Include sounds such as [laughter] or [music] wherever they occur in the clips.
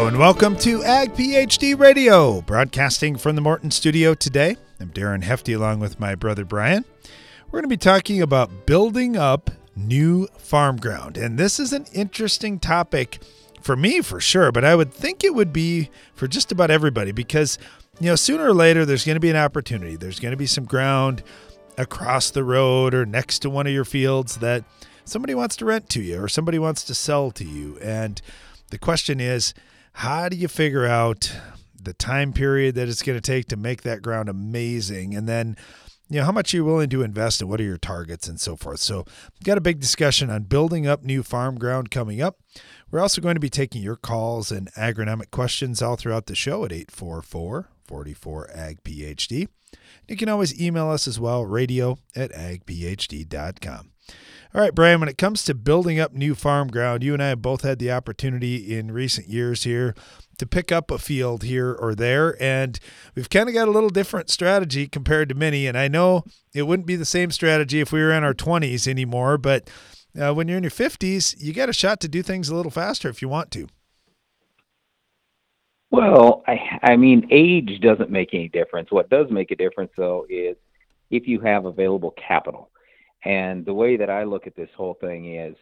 And welcome to Ag PhD Radio, broadcasting from the Morton studio today. I'm Darren Hefty along with my brother Brian. We're going to be talking about building up new farm ground. And this is an interesting topic for me for sure, but I would think it would be for just about everybody because, you know, sooner or later there's going to be an opportunity. There's going to be some ground across the road or next to one of your fields that somebody wants to rent to you or somebody wants to sell to you. And the question is, how do you figure out the time period that it's going to take to make that ground amazing? And then, you know, how much you're willing to invest and what are your targets and so forth. So, got a big discussion on building up new farm ground coming up. We're also going to be taking your calls and agronomic questions all throughout the show at 844 44 Ag PhD. You can always email us as well, radio at agphd.com. All right, Brian, when it comes to building up new farm ground, you and I have both had the opportunity in recent years here to pick up a field here or there. And we've kind of got a little different strategy compared to many. And I know it wouldn't be the same strategy if we were in our 20s anymore, but uh, when you're in your 50s, you got a shot to do things a little faster if you want to. Well, I, I mean, age doesn't make any difference. What does make a difference, though, is if you have available capital. And the way that I look at this whole thing is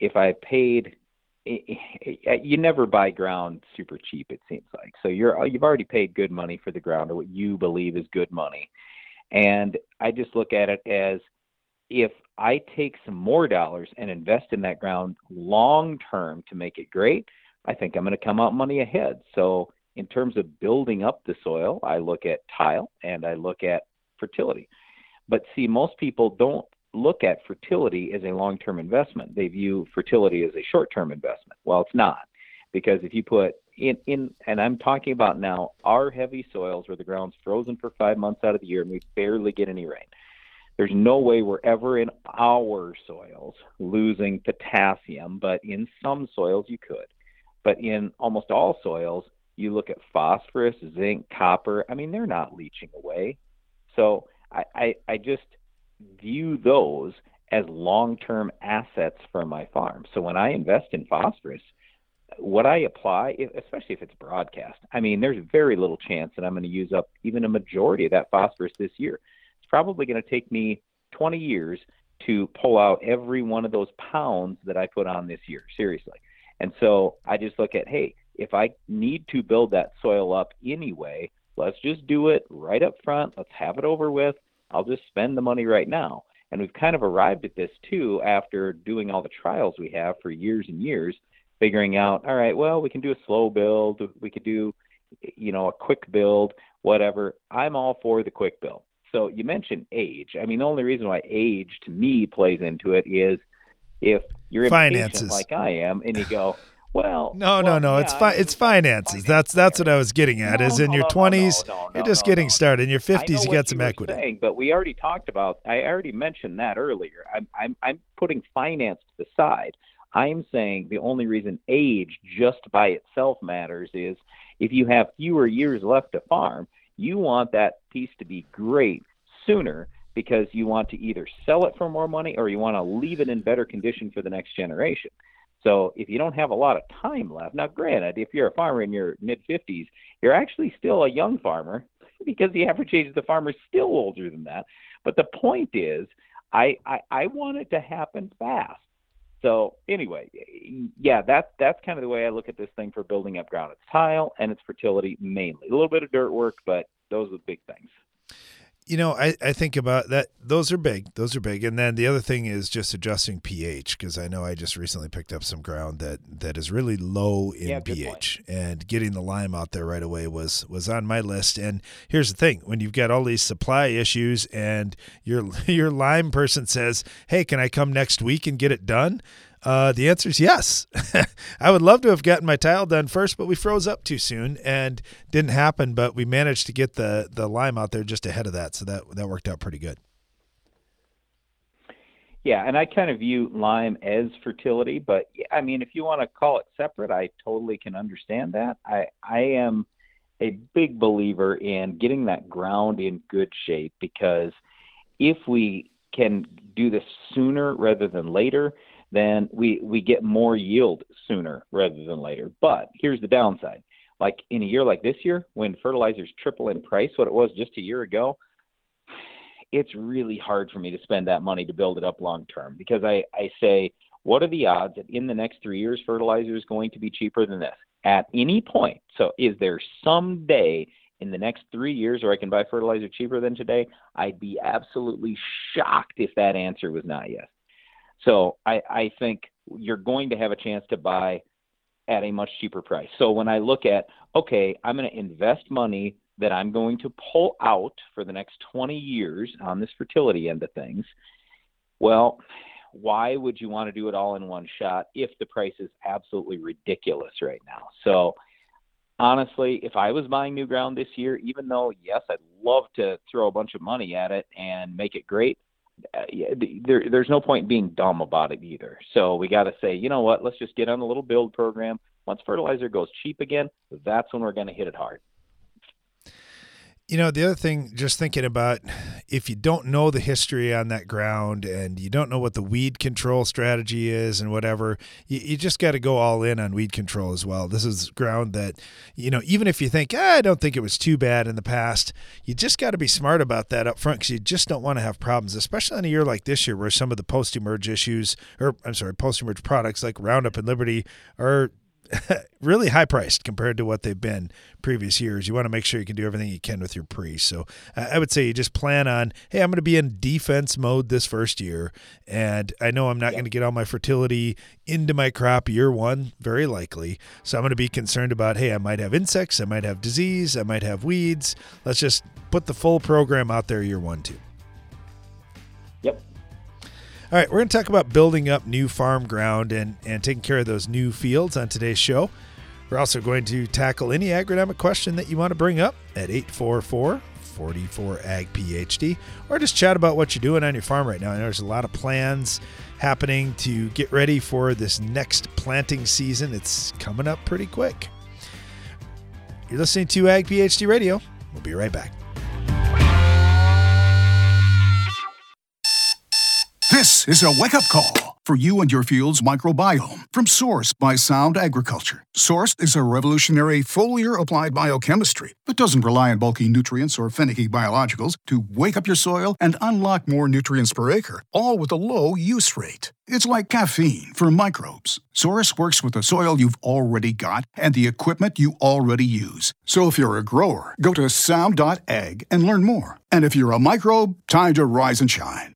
if I paid you never buy ground super cheap it seems like. So you're you've already paid good money for the ground or what you believe is good money. And i just look at it as if i take some more dollars and invest in that ground long term to make it great i think i'm going to come out money ahead. So in terms of building up the soil i look at tile and i look at fertility. But see most people don't look at fertility as a long term investment. They view fertility as a short term investment. Well, it's not. Because if you put in, in, and I'm talking about now our heavy soils where the ground's frozen for five months out of the year and we barely get any rain. There's no way we're ever in our soils losing potassium, but in some soils you could. But in almost all soils, you look at phosphorus, zinc, copper. I mean, they're not leaching away. So I, I, I just view those as long-term assets for my farm. So when I invest in phosphorus, what I apply, especially if it's broadcast, I mean, there's very little chance that I'm going to use up even a majority of that phosphorus this year. It's probably going to take me 20 years to pull out every one of those pounds that I put on this year, seriously. And so I just look at, hey, if I need to build that soil up anyway, let's just do it right up front. Let's have it over with. I'll just spend the money right now. And we've kind of arrived at this too after doing all the trials we have for years and years, figuring out, all right, well, we can do a slow build, we could do, you know, a quick build, whatever. I'm all for the quick build. So you mentioned age. I mean, the only reason why age to me plays into it is if you're Finances. impatient like I am, and you go, well, no, well, no, no. yeah, it's fi- it's finances. finance. That's that's what I was getting at. No, is in no, your twenties, no, you're just getting started. In your fifties, you got some equity. Saying, but we already talked about. I already mentioned that earlier. I'm I'm I'm putting finance to the side. I'm saying the only reason age just by itself matters is if you have fewer years left to farm, you want that piece to be great sooner because you want to either sell it for more money or you want to leave it in better condition for the next generation. So if you don't have a lot of time left, now granted, if you're a farmer in your mid 50s, you're actually still a young farmer [laughs] because the average age of the farmer is still older than that. But the point is, I, I, I want it to happen fast. So anyway, yeah, that's that's kind of the way I look at this thing for building up ground. It's tile and it's fertility mainly. A little bit of dirt work, but those are the big things. You know, I, I think about that. Those are big. Those are big. And then the other thing is just adjusting pH because I know I just recently picked up some ground that that is really low in Yeah, pH, and getting the lime out there right away was was on my list. And here's the thing: when you've got all these supply issues, and your [laughs] your lime person says, "Hey, can I come next week and get it done?" Uh, the answer is yes. [laughs] I would love to have gotten my tile done first, but we froze up too soon and didn't happen. But we managed to get the the lime out there just ahead of that, so that that worked out pretty good. Yeah, and I kind of view lime as fertility, but I mean, if you want to call it separate, I totally can understand that. I I am a big believer in getting that ground in good shape because if we can do this sooner rather than later, then we we get more yield sooner rather than later. But here's the downside. Like in a year like this year, when fertilizers triple in price what it was just a year ago, it's really hard for me to spend that money to build it up long term because I, I say, what are the odds that in the next three years fertilizer is going to be cheaper than this at any point? So is there some day in the next three years where I can buy fertilizer cheaper than today? I'd be absolutely shocked if that answer was not yes. So I, I think you're going to have a chance to buy at a much cheaper price. So when I look at, okay, I'm going to invest money that I'm going to pull out for the next 20 years on this fertility end of things, well, why would you want to do it all in one shot if the price is absolutely ridiculous right now? So honestly, if I was buying new ground this year, even though yes, I'd love to throw a bunch of money at it and make it great, Uh, there, there's no point being dumb about it either. So we got to say, you know what? Let's just get on a little build program. Once fertilizer goes cheap again, that's when we're going to hit it hard. You know, the other thing, just thinking about if you don't know the history on that ground and you don't know what the weed control strategy is and whatever, you, you just got to go all in on weed control as well. This is ground that, you know, even if you think, ah, I don't think it was too bad in the past, you just got to be smart about that up front because you just don't want to have problems, especially in a year like this year where some of the post emerge issues, or I'm sorry, post emerge products like Roundup and Liberty are [laughs] really high priced compared to what they've been previous years. You want to make sure you can do everything you can with your pre. So I would say you just plan on, hey, I'm going to be in defense mode this first year, and I know I'm not going to get all my fertility into my crop year one, very likely. So I'm going to be concerned about, hey, I might have insects, I might have disease, I might have weeds. Let's just put the full program out there year one, too. All right, we're going to talk about building up new farm ground and, and taking care of those new fields on today's show. We're also going to tackle any agronomic question that you want to bring up at 844 44 Ag PhD, or just chat about what you're doing on your farm right now. I know there's a lot of plans happening to get ready for this next planting season. It's coming up pretty quick. You're listening to Ag PhD Radio. We'll be right back. This is a wake up call for you and your field's microbiome from Source by Sound Agriculture. Source is a revolutionary foliar applied biochemistry that doesn't rely on bulky nutrients or finicky biologicals to wake up your soil and unlock more nutrients per acre, all with a low use rate. It's like caffeine for microbes. Source works with the soil you've already got and the equipment you already use. So if you're a grower, go to sound.ag and learn more. And if you're a microbe, time to rise and shine.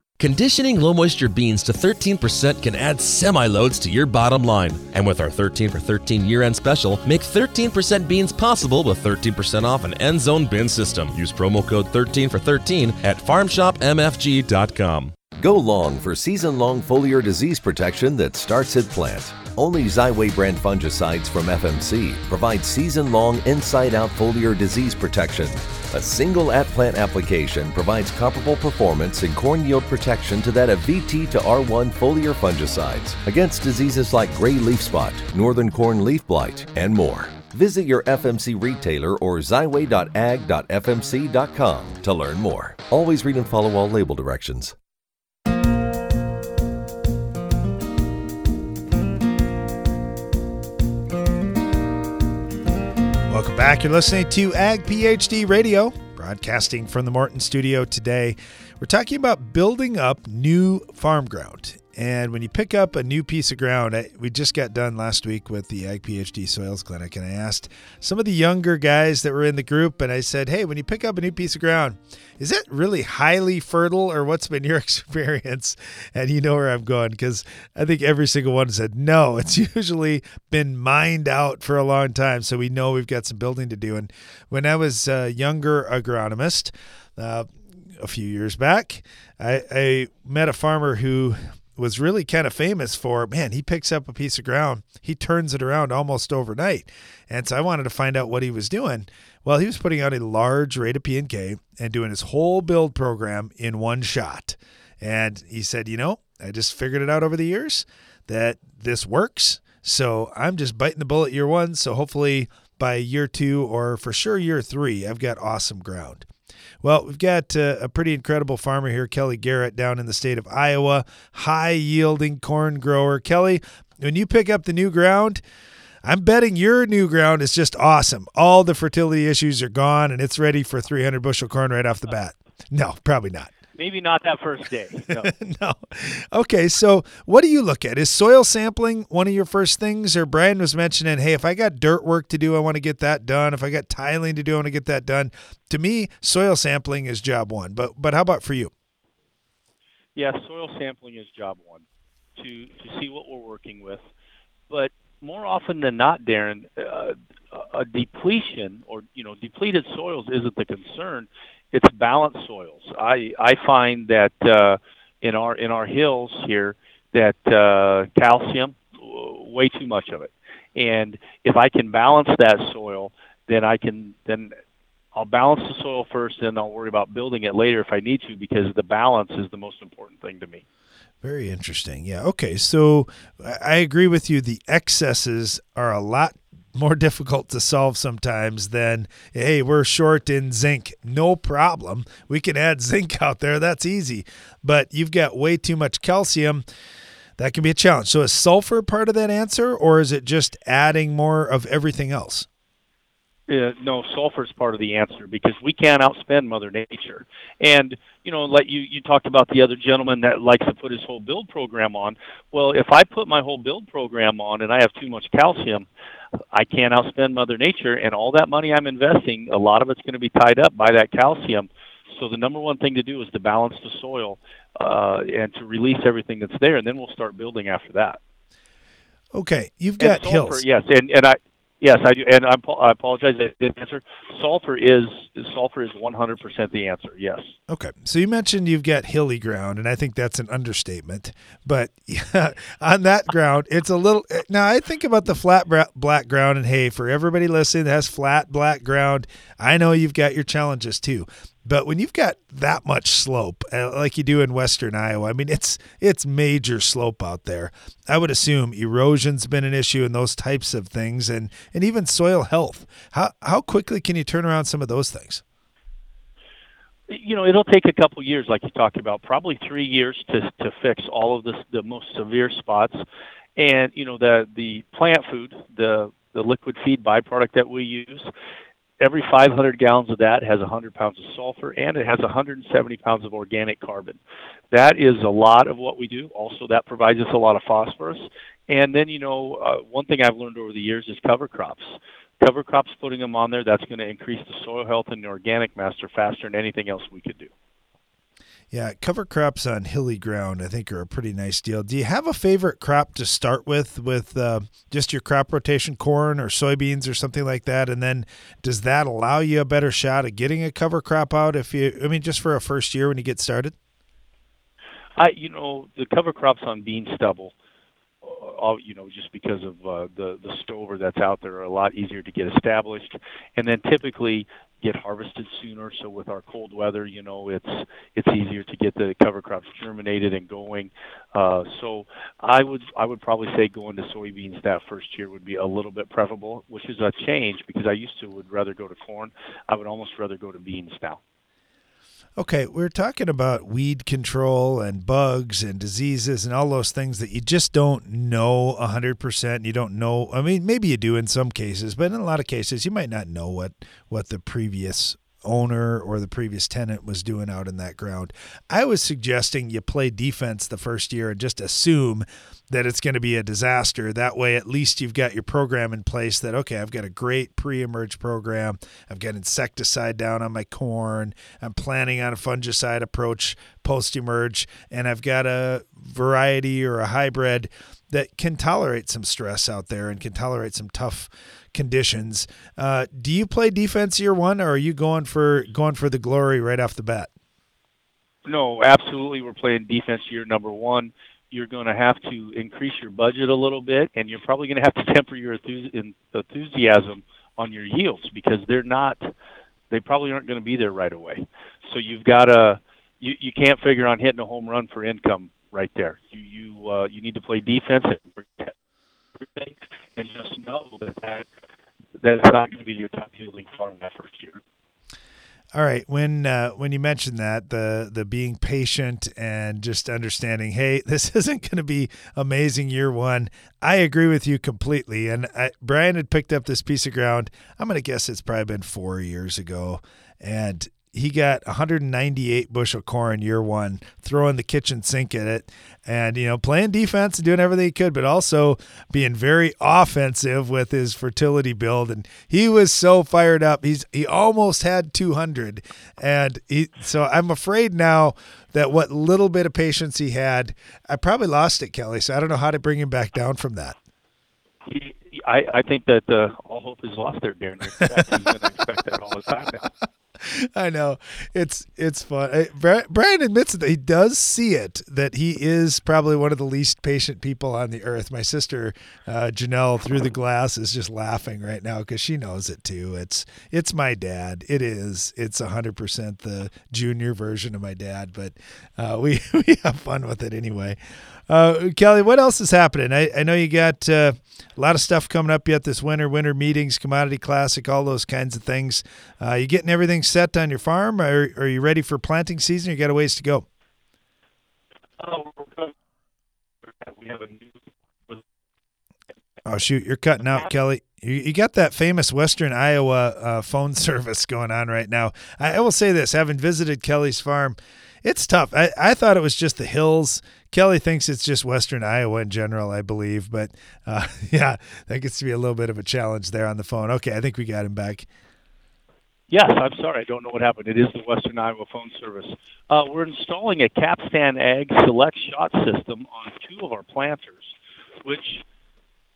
Conditioning low moisture beans to 13% can add semi loads to your bottom line. And with our 13 for 13 year end special, make 13% beans possible with 13% off an end zone bin system. Use promo code 13 for 13 at farmshopmfg.com. Go long for season long foliar disease protection that starts at plant. Only Xyway brand fungicides from FMC provide season long inside out foliar disease protection. A single at plant application provides comparable performance in corn yield protection to that of VT to R1 foliar fungicides against diseases like gray leaf spot, northern corn leaf blight, and more. Visit your FMC retailer or xyway.ag.fmc.com to learn more. Always read and follow all label directions. Back. You're listening to Ag PhD Radio, broadcasting from the Morton studio today. We're talking about building up new farm ground. And when you pick up a new piece of ground, I, we just got done last week with the Ag PhD Soils Clinic, and I asked some of the younger guys that were in the group, and I said, Hey, when you pick up a new piece of ground, is it really highly fertile, or what's been your [laughs] experience? And you know where I'm going because I think every single one said, No, it's [laughs] usually been mined out for a long time. So we know we've got some building to do. And when I was a younger agronomist, uh, a few years back, I, I met a farmer who was really kind of famous for man he picks up a piece of ground he turns it around almost overnight. And so i wanted to find out what he was doing. Well he was putting out a large rate of p&k and doing his whole build program in one shot. And he said you know i just figured it out over the years that this works. So i'm just biting the bullet year one. So hopefully by year two or for sure year three i've got awesome ground well, we've got uh, a pretty incredible farmer here, Kelly Garrett, down in the state of Iowa, high yielding corn grower. Kelly, when you pick up the new ground, I'm betting your new ground is just awesome. All the fertility issues are gone and it's ready for 300 bushel corn right off the bat. No, probably not maybe not that first day. No. [laughs] no. Okay, so what do you look at? Is soil sampling one of your first things? Or Brian was mentioning, hey, if I got dirt work to do, I want to get that done. If I got tiling to do, I want to get that done. To me, soil sampling is job one. But but how about for you? Yeah, soil sampling is job one to to see what we're working with. But more often than not, Darren, uh, a depletion or you know depleted soils isn't the concern it's balanced soils. I I find that uh, in our in our hills here that uh, calcium way too much of it, and if I can balance that soil, then I can then I'll balance the soil first, and I'll worry about building it later if I need to, because the balance is the most important thing to me. Very interesting. Yeah. Okay. So I agree with you. The excesses are a lot more difficult to solve sometimes than hey we're short in zinc. No problem. We can add zinc out there. That's easy. But you've got way too much calcium. That can be a challenge. So is sulfur part of that answer or is it just adding more of everything else? Uh, no, sulfur is part of the answer because we can't outspend Mother Nature. And you know, like you you talked about the other gentleman that likes to put his whole build program on. Well, if I put my whole build program on and I have too much calcium, I can't outspend Mother Nature, and all that money I'm investing, a lot of it's going to be tied up by that calcium. So the number one thing to do is to balance the soil uh, and to release everything that's there, and then we'll start building after that. Okay, you've got sulfur, hills. Yes, and and I Yes, I do, and I, I apologize. I didn't answer. Sulfur is sulfur is 100% the answer. Yes. Okay, so you mentioned you've got hilly ground, and I think that's an understatement. But yeah, [laughs] on that ground, it's a little. Now I think about the flat black ground, and hey, for everybody listening that has flat black ground, I know you've got your challenges too. But when you've got that much slope, uh, like you do in western Iowa, I mean it's it's major slope out there. I would assume erosion's been an issue and those types of things, and and even soil health. How how quickly can you turn around some of those things? You know, it'll take a couple years, like you talked about, probably three years to to fix all of this, the most severe spots. And you know, the the plant food, the the liquid feed byproduct that we use every 500 gallons of that has 100 pounds of sulfur and it has 170 pounds of organic carbon. That is a lot of what we do. Also, that provides us a lot of phosphorus. And then, you know, uh, one thing I've learned over the years is cover crops. Cover crops, putting them on there, that's going to increase the soil health and the organic matter faster than anything else we could do. Yeah, cover crops on hilly ground I think are a pretty nice deal. Do you have a favorite crop to start with, with uh, just your crop rotation, corn or soybeans or something like that? And then does that allow you a better shot at getting a cover crop out if you, I mean, just for a first year when you get started? I, you know, the cover crops on bean stubble, all, you know, just because of uh, the the stover that's out there, are a lot easier to get established. And then typically get harvested sooner. So with our cold weather, you know, it's it's easier to get the cover crops germinated and going. Uh, so I would I would probably say going to soybeans that first year would be a little bit preferable, which is a change because I used to would rather go to corn. I would almost rather go to beans now. Okay, we're talking about weed control and bugs and diseases and all those things that you just don't know 100%. You don't know. I mean, maybe you do in some cases, but in a lot of cases, you might not know what, what the previous owner or the previous tenant was doing out in that ground. I was suggesting you play defense the first year and just assume that it's going to be a disaster. That way, at least you've got your program in place that, okay, I've got a great pre emerge program. I've got insecticide down on my corn. I'm planning on a fungicide approach post emerge. And I've got a variety or a hybrid that can tolerate some stress out there and can tolerate some tough conditions. Uh, do you play defense year one, or are you going for going for the glory right off the bat? No, absolutely. We're playing defense year number one. You're going to have to increase your budget a little bit, and you're probably going to have to [laughs] temper your enthusiasm on your yields because they're not. They probably aren't going to be there right away. So you've got to. You, you can't figure on hitting a home run for income right there. You you uh, you need to play defense and everything, and just know that that that's not going to be your top yielding farm first year. All right, when uh, when you mentioned that the the being patient and just understanding, hey, [laughs] this isn't going to be amazing year one. I agree with you completely. And I, Brian had picked up this piece of ground. I'm going to guess it's probably been four years ago, and he got 198 bushel corn year one, throwing the kitchen sink at it, and you know playing defense and doing everything he could, but also being very offensive with his fertility build. And he was so fired up. He's he almost had 200, and he. So I'm afraid now that what little bit of patience he had, I probably lost it, Kelly. So I don't know how to bring him back down from that. I, I think that uh, all hope is lost there, Darren. He's going to expect that all the time now. [laughs] I know it's it's fun. Brian admits that he does see it. That he is probably one of the least patient people on the earth. My sister uh, Janelle through the glass is just laughing right now because she knows it too. It's it's my dad. It is. It's hundred percent the junior version of my dad. But uh, we [laughs] we have fun with it anyway. Uh, Kelly, what else is happening? I, I know you got uh, a lot of stuff coming up yet this winter, winter meetings, commodity classic, all those kinds of things. Uh, you getting everything set on your farm? Or are you ready for planting season? You got a ways to go? Oh shoot, you're cutting out, Kelly. You, you got that famous Western Iowa uh, phone [laughs] service going on right now. I, I will say this: having visited Kelly's farm, it's tough. I, I thought it was just the hills. Kelly thinks it's just Western Iowa in general, I believe. But uh, [laughs] yeah, that gets to be a little bit of a challenge there on the phone. Okay, I think we got him back. Yes, I'm sorry. I don't know what happened. It is the Western Iowa phone service. Uh, we're installing a Capstan Ag Select Shot system on two of our planters, which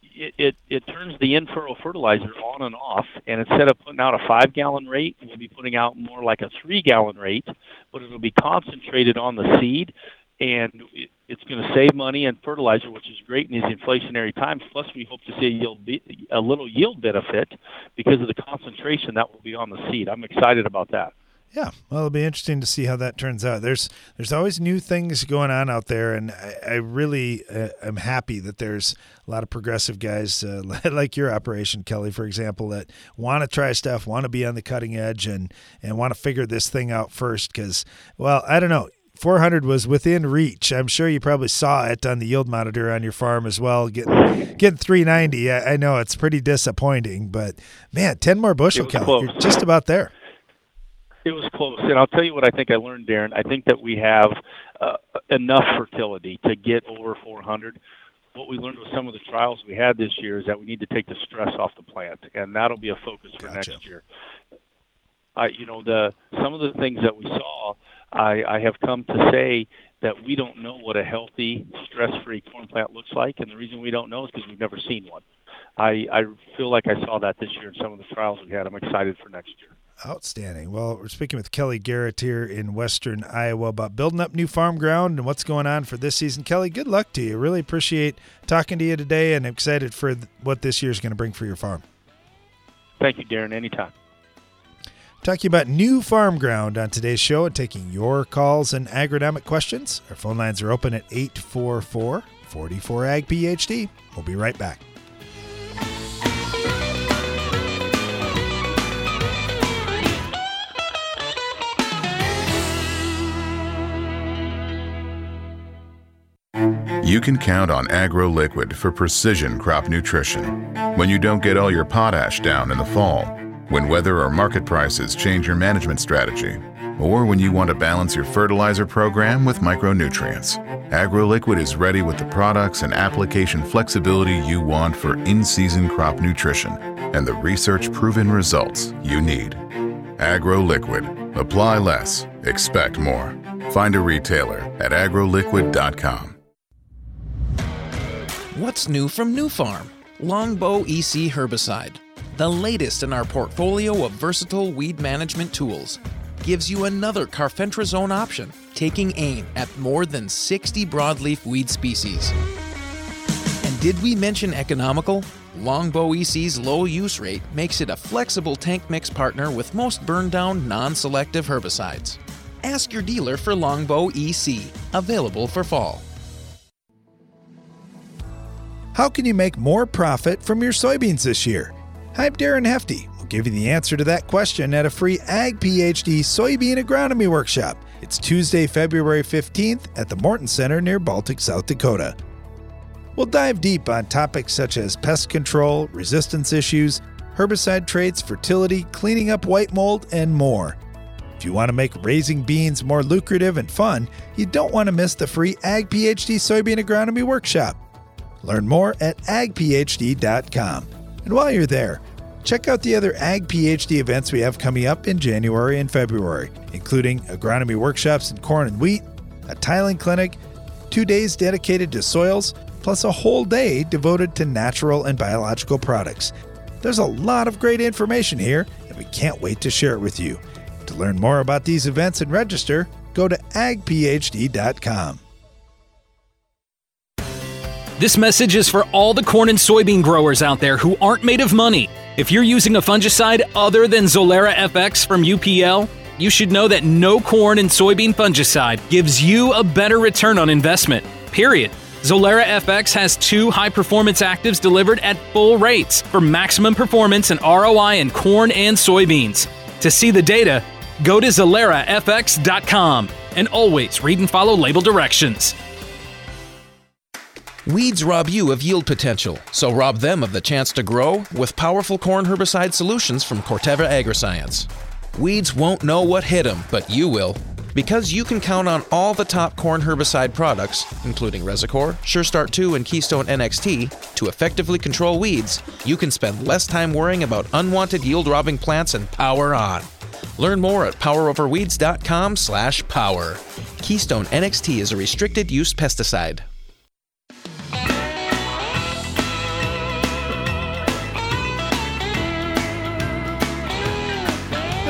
it, it, it turns the in-furrow fertilizer on and off, and instead of putting out a five-gallon rate, we'll be putting out more like a three-gallon rate, but it'll be concentrated on the seed, and it's going to save money and fertilizer, which is great in these inflationary times. Plus, we hope to see a, yield, a little yield benefit because of the concentration that will be on the seed. I'm excited about that. Yeah, well, it'll be interesting to see how that turns out. There's there's always new things going on out there, and I, I really uh, am happy that there's a lot of progressive guys uh, [laughs] like your operation, Kelly, for example, that want to try stuff, want to be on the cutting edge, and and want to figure this thing out first. Because, well, I don't know. 400 was within reach. I'm sure you probably saw it on the yield monitor on your farm as well. Getting getting 390. I, I know it's pretty disappointing, but man, 10 more bushel, Kelly. Close. You're just about there. It was close, and I'll tell you what I think I learned, Darren. I think that we have uh, enough fertility to get over 400. What we learned with some of the trials we had this year is that we need to take the stress off the plant, and that'll be a focus for gotcha. next year. I, you know, the some of the things that we saw, I, I have come to say that we don't know what a healthy, stress-free corn plant looks like, and the reason we don't know is because we've never seen one. I, I feel like I saw that this year in some of the trials we had. I'm excited for next year. Outstanding. Well, we're speaking with Kelly Garrett here in Western Iowa about building up new farm ground and what's going on for this season. Kelly, good luck to you. Really appreciate talking to you today and excited for what this year is going to bring for your farm. Thank you, Darren. Anytime. Talking about new farm ground on today's show and taking your calls and agronomic questions. Our phone lines are open at 844 44 AG PhD. We'll be right back. You can count on AgroLiquid for precision crop nutrition. When you don't get all your potash down in the fall, when weather or market prices change your management strategy, or when you want to balance your fertilizer program with micronutrients. AgroLiquid is ready with the products and application flexibility you want for in season crop nutrition and the research proven results you need. AgroLiquid. Apply less, expect more. Find a retailer at agroliquid.com. What's new from Nufarm? Longbow EC herbicide, the latest in our portfolio of versatile weed management tools, gives you another carfentrazone option, taking aim at more than 60 broadleaf weed species. And did we mention economical? Longbow EC's low use rate makes it a flexible tank mix partner with most burn down non selective herbicides. Ask your dealer for Longbow EC, available for fall. How can you make more profit from your soybeans this year? I'm Darren Hefty. We'll give you the answer to that question at a free Ag PhD soybean agronomy workshop. It's Tuesday, February 15th at the Morton Center near Baltic, South Dakota. We'll dive deep on topics such as pest control, resistance issues, herbicide traits, fertility, cleaning up white mold, and more. If you want to make raising beans more lucrative and fun, you don't want to miss the free Ag PhD Soybean Agronomy Workshop. Learn more at agphd.com. And while you're there, check out the other Ag PhD events we have coming up in January and February, including agronomy workshops in corn and wheat, a tiling clinic, two days dedicated to soils, plus a whole day devoted to natural and biological products. There's a lot of great information here, and we can't wait to share it with you. To learn more about these events and register, go to agphd.com. This message is for all the corn and soybean growers out there who aren't made of money. If you're using a fungicide other than Zolera FX from UPL, you should know that no corn and soybean fungicide gives you a better return on investment. Period. Zolera FX has two high performance actives delivered at full rates for maximum performance and ROI in corn and soybeans. To see the data, go to ZoleraFX.com and always read and follow label directions. Weeds rob you of yield potential, so rob them of the chance to grow with powerful corn herbicide solutions from Corteva Agriscience. Weeds won't know what hit them, but you will. Because you can count on all the top corn herbicide products, including Resicor, SureStart 2, and Keystone NXT, to effectively control weeds, you can spend less time worrying about unwanted yield-robbing plants and power on. Learn more at poweroverweeds.com/power. Keystone NXT is a restricted use pesticide.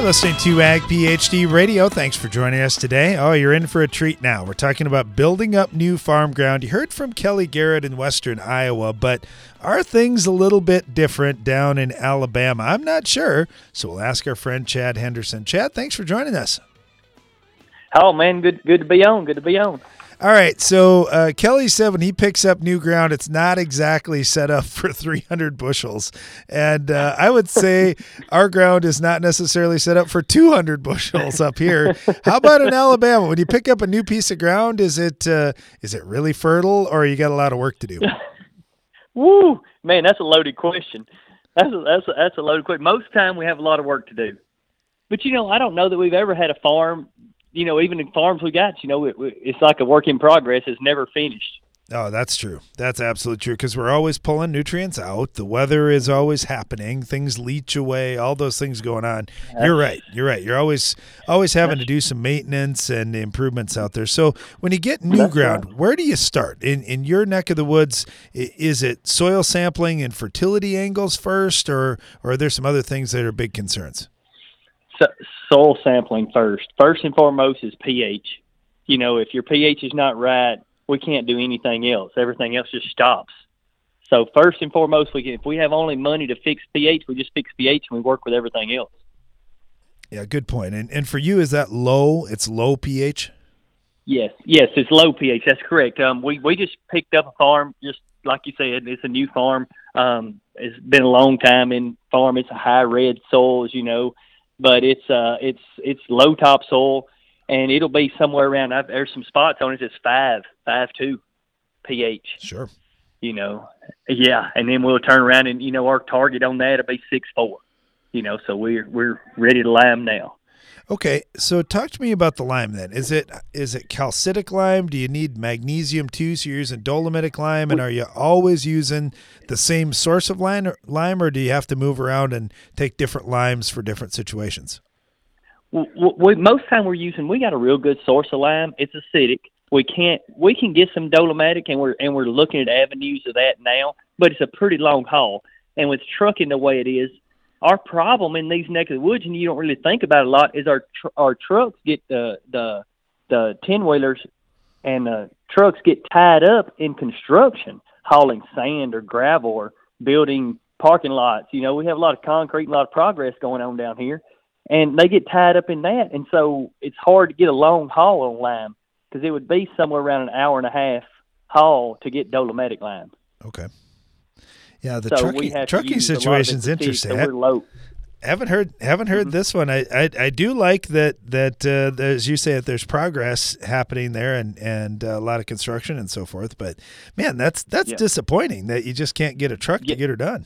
Listening to Ag PhD Radio. Thanks for joining us today. Oh, you're in for a treat now. We're talking about building up new farm ground. You heard from Kelly Garrett in western Iowa, but are things a little bit different down in Alabama? I'm not sure. So we'll ask our friend Chad Henderson. Chad, thanks for joining us. Oh man, good good to be on. Good to be on. All right, so uh, Kelly said when he picks up new ground, it's not exactly set up [laughs] for 300 bushels, and uh, I would say our ground is not necessarily set up for 200 bushels up here. How about in Alabama? When you pick up a new piece of ground, is it uh, is it really fertile, or you got a lot of work to do? [laughs] Woo, man, that's a loaded question. That's a, that's a, that's a loaded question. Most time we have a lot of work to do, but you know, I don't know that we've ever had a farm you know, even in farms we got, you know, it, it's like a work in progress. It's never finished. Oh, that's true. That's absolutely true because we're always pulling nutrients out. The weather is always happening. Things leach away. All those things going on. You're right. You're right. You're always always having to do some maintenance and improvements out there. So when you get new ground, right. where do you start in in your neck of the woods? Is it soil sampling and fertility angles first, or or are there some other things that are big concerns? Soil sampling first. First and foremost is pH. You know, if your pH is not right, we can't do anything else. Everything else just stops. So first and foremost, we can, if we have only money to fix pH, we just fix pH and we work with everything else. Yeah, good point. And and for you, is that low? It's low pH. Yes, yes, it's low pH. That's correct. Um, we we just picked up a farm, just like you said, it's a new farm. Um, it's been a long time in farm. It's a high red soil, as you know but it's uh it's it's low topsoil and it'll be somewhere around I've, there's some spots on it that's five five two ph sure. You know yeah and then we'll turn around and you know our target on that will be six four. You know, so we're we're ready to lime now. Okay, so talk to me about the lime then. Is it is it calcitic lime? Do you need magnesium too? So you're using dolomitic lime, and are you always using the same source of lime, or, lime, or do you have to move around and take different limes for different situations? We, we, most time we're using we got a real good source of lime. It's calcitic. We can't we can get some dolomitic, and we're and we're looking at avenues of that now. But it's a pretty long haul, and with trucking the way it is, our problem in these neck of the woods, and you don't really think about it a lot, is our tr- our trucks get the the the ten wheelers and the trucks get tied up in construction, hauling sand or gravel or building parking lots. You know, we have a lot of concrete, and a lot of progress going on down here, and they get tied up in that, and so it's hard to get a long haul on lime because it would be somewhere around an hour and a half haul to get dolomitic lime. Okay. Yeah, the So trucking, we have to trucking use a lot of situation's interesting. I- we're low. haven't heard haven't heard this one. I, I I do like that that uh, as you say that there's progress happening there and and uh, a lot of construction and so forth. But man, that's that's Yeah. disappointing that you just can't get a truck to get her done.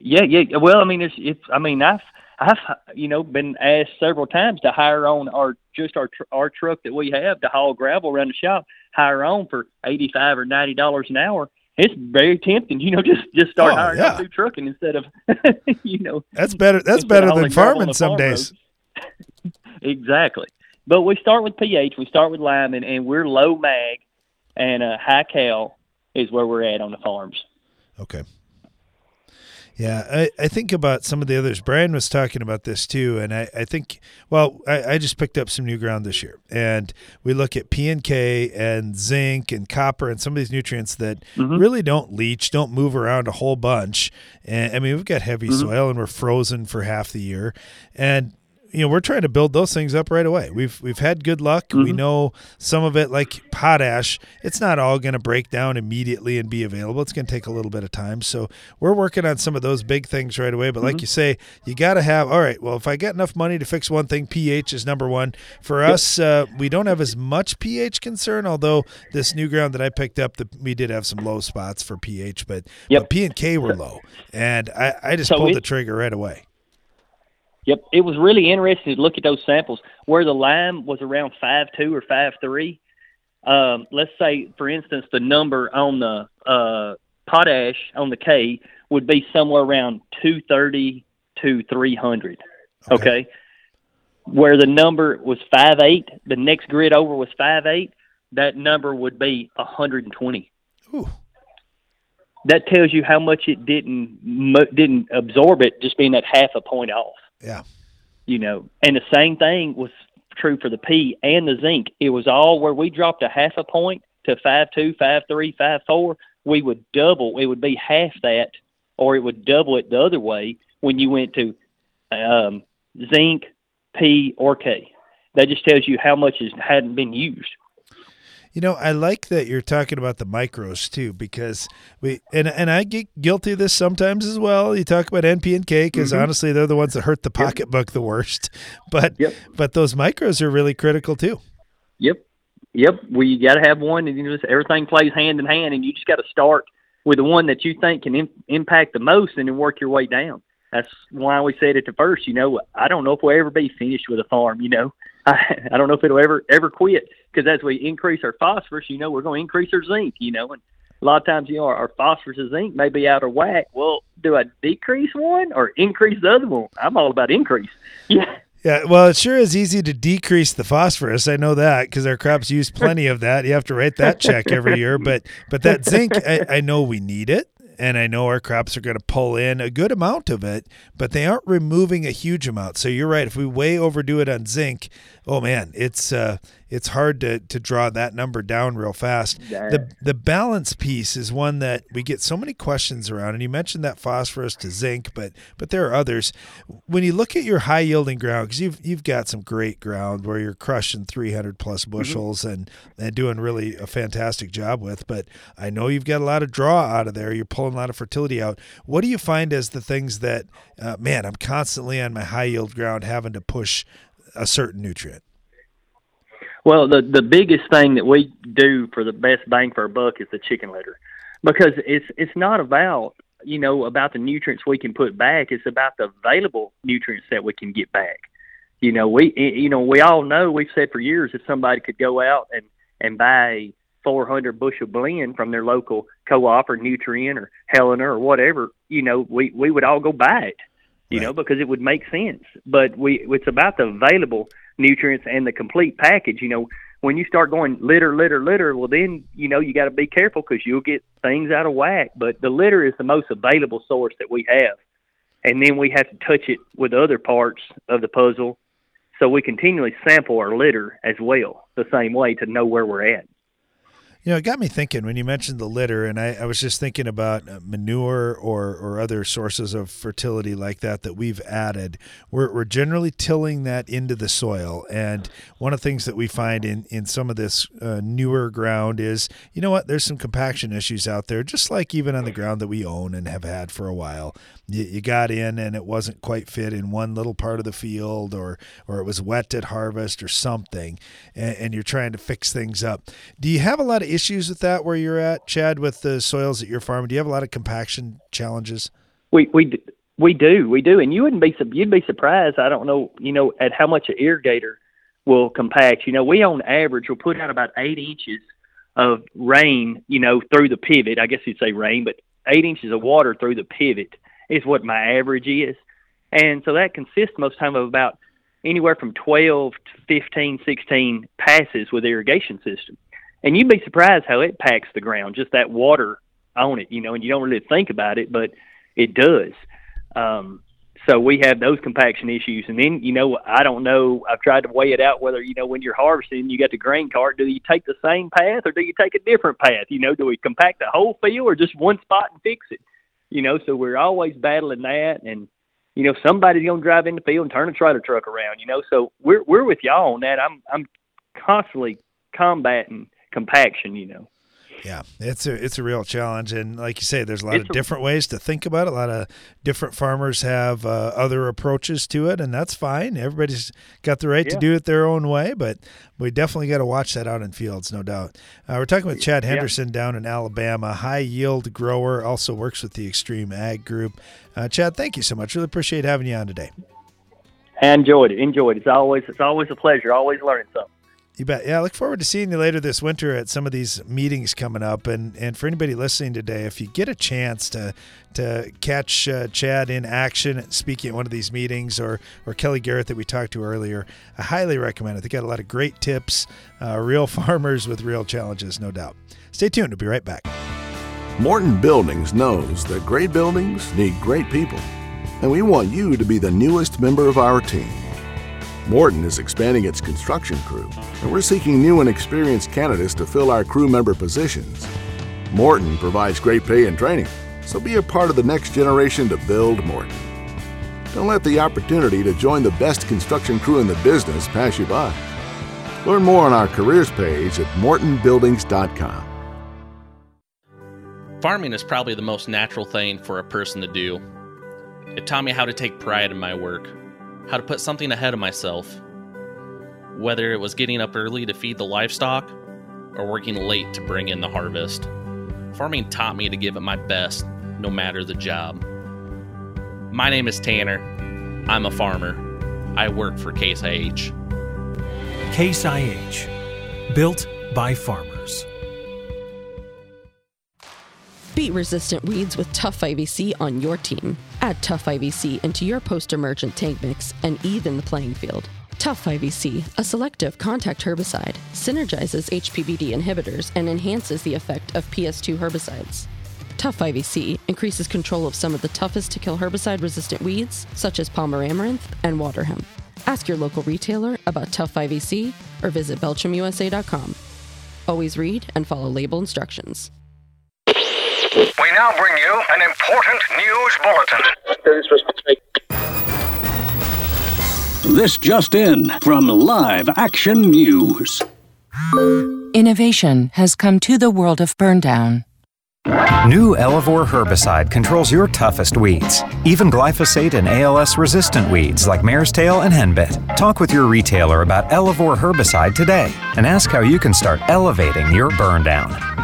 Yeah, yeah. Well, I mean, it's, it's. I mean, I've, I've, you know, been asked several times to hire on our just our tr- our truck that we have to haul gravel around the shop, hire on for eighty five or ninety dollars an hour. It's very tempting, you know, just just start Oh, hiring yeah. through trucking instead of, [laughs] you know. That's better. That's better than hauling gravel on farming some days. [laughs] Exactly. But we start with pH, we start with lime, and, and we're low mag and uh, high cal is where we're at on the farms. Okay. Yeah, I, I think about some of the others. Brian was talking about this too, and I, I think well, I, I just picked up some new ground this year, and we look at P and K and zinc and copper and some of these nutrients that Mhm. really don't leach, don't move around a whole bunch. And I mean, we've got heavy Mhm. soil, and we're frozen for half the year, and you know we're trying to build those things up right away. We've we've had good luck. We Mhm. know some of it, like potash, it's not all going to break down immediately and be available. It's going to take a little bit of time. So we're working on some of those big things right away. But like Mhm. you say, you got to have all right. Well, if I get enough money to fix one thing, pH is number one for us. Uh, we don't have as much pH concern, although this new ground that I picked up, the, we did have some low spots for pH, but, Yep. but P and K were low, and I, I just So pulled it- the trigger right away. Yep, it was really interesting to look at those samples where the lime was around five two or five three. Um, let's say, for instance, the number on the uh, potash on the K would be somewhere around two thirty to three hundred. Okay. Where the number was five eight, the next grid over was five eight. That number would be hundred and twenty. Ooh. That tells you how much it didn't didn't absorb it, just being that half a point off Yeah. you know, and the same thing was true for the P and the zinc. It was all where we dropped a half a point to five two, five three, five four. We would double. It would be half that, or it would double it the other way when you went to um, zinc, P, or K. That just tells you how much is, hadn't been used. You know, I like that you're talking about the micros too, because we and and I get guilty of this sometimes as well. You talk about NP and K because Mhm. honestly, they're the ones that hurt the pocketbook the worst. [laughs] But Yep. but those micros are really critical too. Yep. Yep. Well, you got to have one, and you just everything plays hand in hand, and you just got to start with the one that you think can Im- impact the most, and then work your way down. That's why we said it at first. You know, I don't know if we'll ever be finished with a farm. You know, [laughs] I, I don't know if it'll ever ever quit because as we increase our phosphorus, you know, we're going to increase our zinc. You know, and a lot of times, you know, our, our phosphorus and zinc may be out of whack. Well, do I decrease one or increase the other one? I'm all about increase. [laughs] Yeah. Yeah, well, it sure is easy to decrease the phosphorus. I know that because our crops use plenty of that. You have to write that check every year. [laughs] But but that zinc, I, I know we need it, and I know our crops are going to pull in a good amount of it, but they aren't removing a huge amount. So you're right. If we way overdo it on zinc, oh man, it's uh, it's hard to to draw that number down real fast. The the balance piece is one that we get so many questions around, and you mentioned that phosphorus to zinc, but but there are others. When you look at your high yielding ground, because you've you've got some great ground where you're crushing 300 plus bushels and and doing really a fantastic job with, but I know you've got a lot of draw out of there. You're pulling a lot of fertility out. What do you find as the things that, uh, man, I'm constantly on my high yield ground having to push a certain nutrient? Well, the the biggest thing that we do for the best bang for our buck is the chicken litter, because it's it's not about you know, about the nutrients we can put back. It's about the available nutrients that we can get back. You know, we you know we all know we've said for years if somebody could go out and and buy a 400 bushel blend from their local co-op or Nutrien or Helena or whatever, you know, we we would all go buy it. You right. know, because it would make sense. But we it's about the available nutrients and the complete package. You know, when you start going litter, litter, litter, well, then you know you got to be careful because you'll get things out of whack. But the litter is the most available source that we have, and then we have to touch it with other parts of the puzzle, so we continually sample our litter as well, the same way to know where we're at. You know, it got me thinking when you mentioned the litter, and I, I was just thinking about uh, manure or, or other sources of fertility like that that we've added. We're, we're generally tilling that into the soil. And one of the things that we find in, in some of this uh, newer ground is, you know what, there's some compaction issues out there, just like even on the ground that we own and have had for a while you, you got in and it wasn't quite fit in one little part of the field or or it was wet at harvest or something and, and, you're trying to fix things up. Do you have a lot of issues with that where you're at chad with the soils at your farm do you have a lot of compaction challenges? We we we do we do. And you wouldn't be you'd be surprised i don't know you know at how much an irrigator will compact. You know we on average will put out about eight inches of rain you know through the pivot. I guess you'd say rain but eight inches of water through the pivot is what my average is. And so that consists most of time of about anywhere from 12 to 15, 16 passes with irrigation system. And you'd be surprised how it packs the ground, just that water on it, you know, and you don't really think about it, but it does. Um, so we have those compaction issues. And then, you know, I don't know, I've tried to weigh it out whether, you know, when you're harvesting, you got the grain cart, do you take the same path or do you take a different path? You know, do we compact the whole field or just one spot and fix it? You know, so we're always battling that. And, you know, somebody's to drive in the field and turn a trailer truck around, you know, so we're, we're with y'all on that. I'm, I'm constantly combating compaction, you know. Yeah, it's a it's a real challenge, and like you say, there's a lot it's of different a, ways to think about it. A lot of different farmers have uh, other approaches to it, and that's fine. Everybody's got the right yeah. to do it their own way, but we definitely got to watch that out in fields, no doubt. Uh, we're talking with Chad Henderson yeah. down in Alabama, high yield grower, also works with the Extreme Ag Group. Uh, Chad, thank you so much. Really appreciate having you on today. I enjoyed it. Enjoyed it. It's always it's always a pleasure. Always learning something. You bet. Yeah, I look forward to seeing you later this winter at some of these meetings coming up. And and for anybody listening today, if you get a chance to to catch uh, Chad in action speaking at one of these meetings, or or Kelly Garrett that we talked to earlier, I highly recommend it. They got a lot of great tips, uh, real [laughs] farmers with real challenges, no doubt. Stay tuned. We'll be right back. Morton Buildings knows that great buildings need great people, and we want you to be the newest member of our team. Morton is expanding its construction crew, and we're seeking new and experienced candidates to fill our crew member positions. Morton provides great pay and training, so be a part of the next generation to build Morton. Don't let the opportunity to join the best construction crew in the business pass you by. Learn more on our careers page at mortonbuildings.com. Farming is probably the most natural thing for a person to do. It taught me how to take pride in my work how to put something ahead of myself, whether it was getting up early to feed the livestock or working late to bring in the harvest. Farming taught me to give it my best, no matter the job. My name is Tanner. I'm a farmer. I work for Case IH. Case IH, built by farmers. Beat resistant weeds with Tough 5EC on your team. Add Tough 5EC into your post emergent tank mix and even the playing field. Tough 5EC, a selective contact herbicide, synergizes HPPD inhibitors and enhances the effect of PS2 herbicides. Tough 5EC increases control of some of the toughest to kill herbicide resistant weeds, such as Palmer amaranth and water hemp. Ask your local retailer about Tough 5EC or visit BelchimUSA.com. Always read and follow label instructions. We now bring you an important news bulletin. This just in from Live Action News. Innovation has come to the world of burndown. New Elevore herbicide controls your toughest weeds, even glyphosate and ALS resistant weeds like mare's tail and henbit. Talk with your retailer about Elevore herbicide today and ask how you can start elevating your burndown.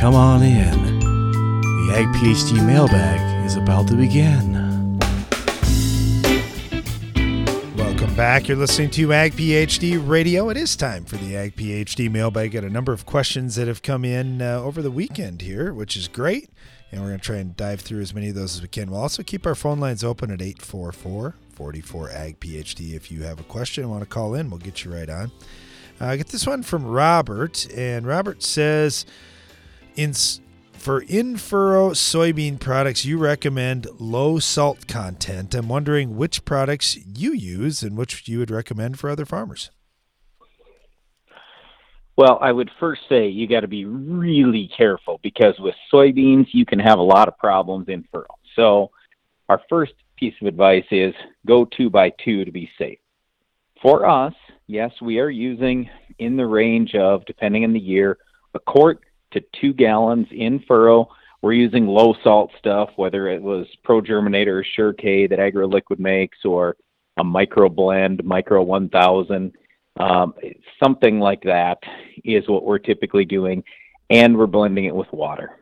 Come on in. The Ag PhD mailbag is about to begin. Welcome back. You're listening to Ag PhD Radio. It is time for the Ag PhD mailbag. Got a number of questions that have come in uh, over the weekend here, which is great. And we're going to try and dive through as many of those as we can. We'll also keep our phone lines open at 844 44 Ag PhD. If you have a question and want to call in, we'll get you right on. Uh, I get this one from Robert, and Robert says, in for in furrow soybean products, you recommend low salt content. I'm wondering which products you use and which you would recommend for other farmers. Well, I would first say you got to be really careful because with soybeans, you can have a lot of problems in furrow. So, our first piece of advice is go two by two to be safe. For us, yes, we are using in the range of, depending on the year, a quart to two gallons in furrow. We're using low salt stuff, whether it was Pro Germinator or Sure K that AgroLiquid makes, or a micro blend, Micro 1000. Um, something like that is what we're typically doing, and we're blending it with water.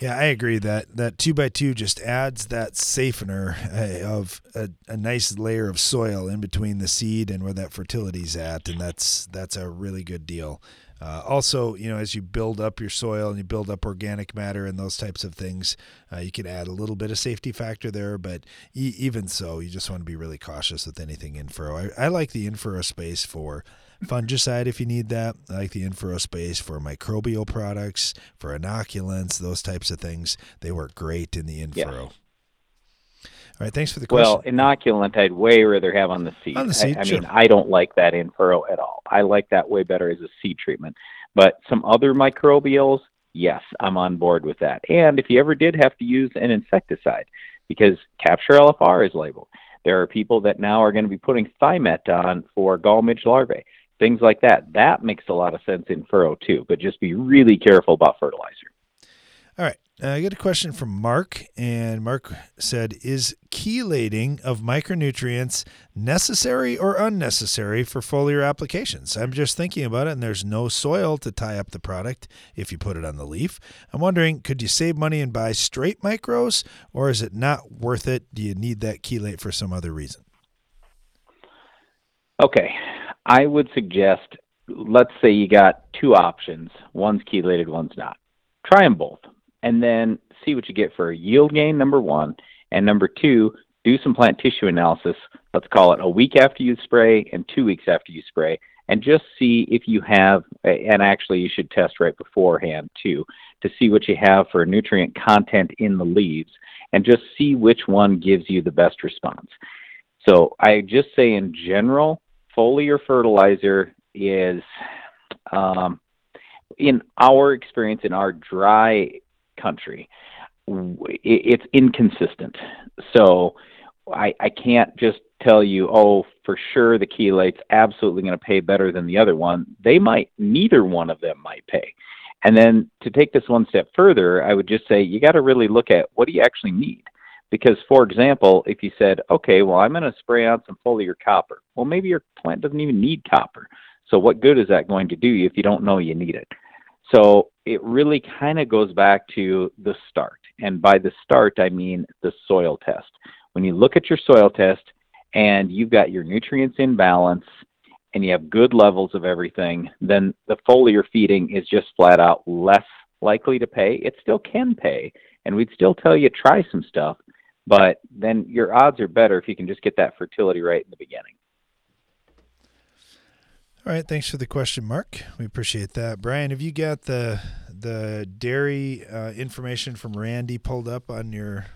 Yeah, I agree that that two by two just adds that safener uh, of a, a, nice layer of soil in between the seed and where that fertility's at, and that's that's a really good deal. Uh, also, you know, as you build up your soil and you build up organic matter and those types of things, uh, you can add a little bit of safety factor there. But e- even so, you just want to be really cautious with anything in furrow. I, I like the in space for fungicide if you need that. I like the in space for microbial products, for inoculants, those types of things. They work great in the in furrow. All right, thanks for the question. Well, inoculant I'd way rather have on the seed. On the seed, I, I sure. mean, I don't like that in furrow at all. I like that way better as a seed treatment. But some other microbials, yes, I'm on board with that. And if you ever did have to use an insecticide, because Capture LFR is labeled, there are people that now are going to be putting Thimet on for gall midge larvae, things like that. That makes a lot of sense in furrow too, but just be really careful about fertilizer. Uh, I get a question from Mark, and Mark said, "Is chelating of micronutrients necessary or unnecessary for foliar applications?" I'm just thinking about it, and there's no soil to tie up the product if you put it on the leaf. I'm wondering, could you save money and buy straight micros, or is it not worth it? Do you need that chelate for some other reason? Okay, I would suggest, let's say you got two options: one's chelated, one's not. Try them both and then see what you get for a yield gain, number one. And number two, do some plant tissue analysis. Let's call it a week after you spray and two weeks after you spray, and just see if you have, and actually you should test right beforehand too, to see what you have for nutrient content in the leaves, and just see which one gives you the best response. So I just say in general, foliar fertilizer is, um, in our experience, in our dry country. It's inconsistent. So I, I can't just tell you, oh, for sure the chelate's absolutely going to pay better than the other one. They might, neither one of them might pay. And then to take this one step further, I would just say you got to really look at what do you actually need? Because, for example, if you said, okay, well, I'm going to spray on some foliar copper, well, maybe your plant doesn't even need copper. So, what good is that going to do you if you don't know you need it? So it really kind of goes back to the start. And by the start, I mean the soil test. When you look at your soil test and you've got your nutrients in balance and you have good levels of everything, then the foliar feeding is just flat out less likely to pay. It still can pay, and we'd still tell you try some stuff, but then your odds are better if you can just get that fertility right in the beginning. All right, thanks for the question, Mark. We appreciate that. Brian, have you got the the dairy uh, information from Randy pulled up on your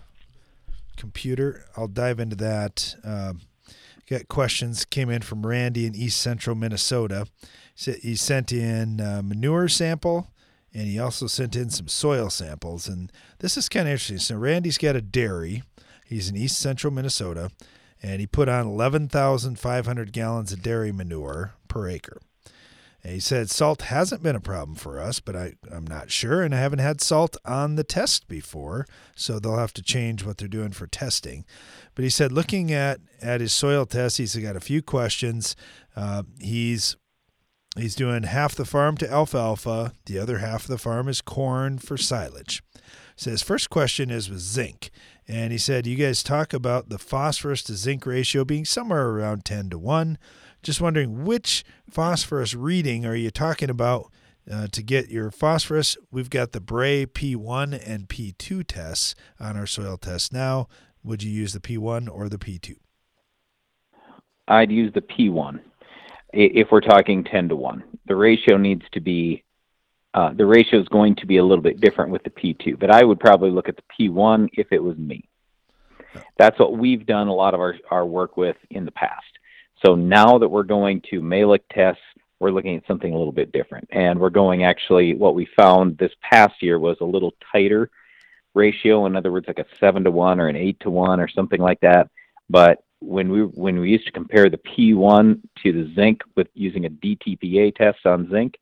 computer? I'll dive into that. Um, got questions came in from Randy in East Central Minnesota. He sent in a manure sample, and he also sent in some soil samples. And this is kind of interesting. So Randy's got a dairy. He's in East Central Minnesota, and he put on 11,500 gallons of dairy manure per acre. And he said salt hasn't been a problem for us, but I, I'm not sure, and I haven't had salt on the test before, so they'll have to change what they're doing for testing. But he said looking at at his soil test, he's got a few questions. Uh, he's he's doing half the farm to alfalfa, the other half of the farm is corn for silage. So his first question is with zinc. And he said, You guys talk about the phosphorus to zinc ratio being somewhere around 10 to 1. Just wondering which phosphorus reading are you talking about uh, to get your phosphorus? We've got the Bray P1 and P2 tests on our soil test now. Would you use the P1 or the P2? I'd use the P1 if we're talking 10 to 1. The ratio needs to be uh, the ratio is going to be a little bit different with the P2, but I would probably look at the P1 if it was me. That's what we've done a lot of our, our work with in the past. So now that we're going to Mehlich tests, we're looking at something a little bit different. And we're going actually, what we found this past year was a little tighter ratio. In other words, like a seven to one or an eight to one or something like that. But when we when we used to compare the P1 to the zinc with using a DTPA test on zinc,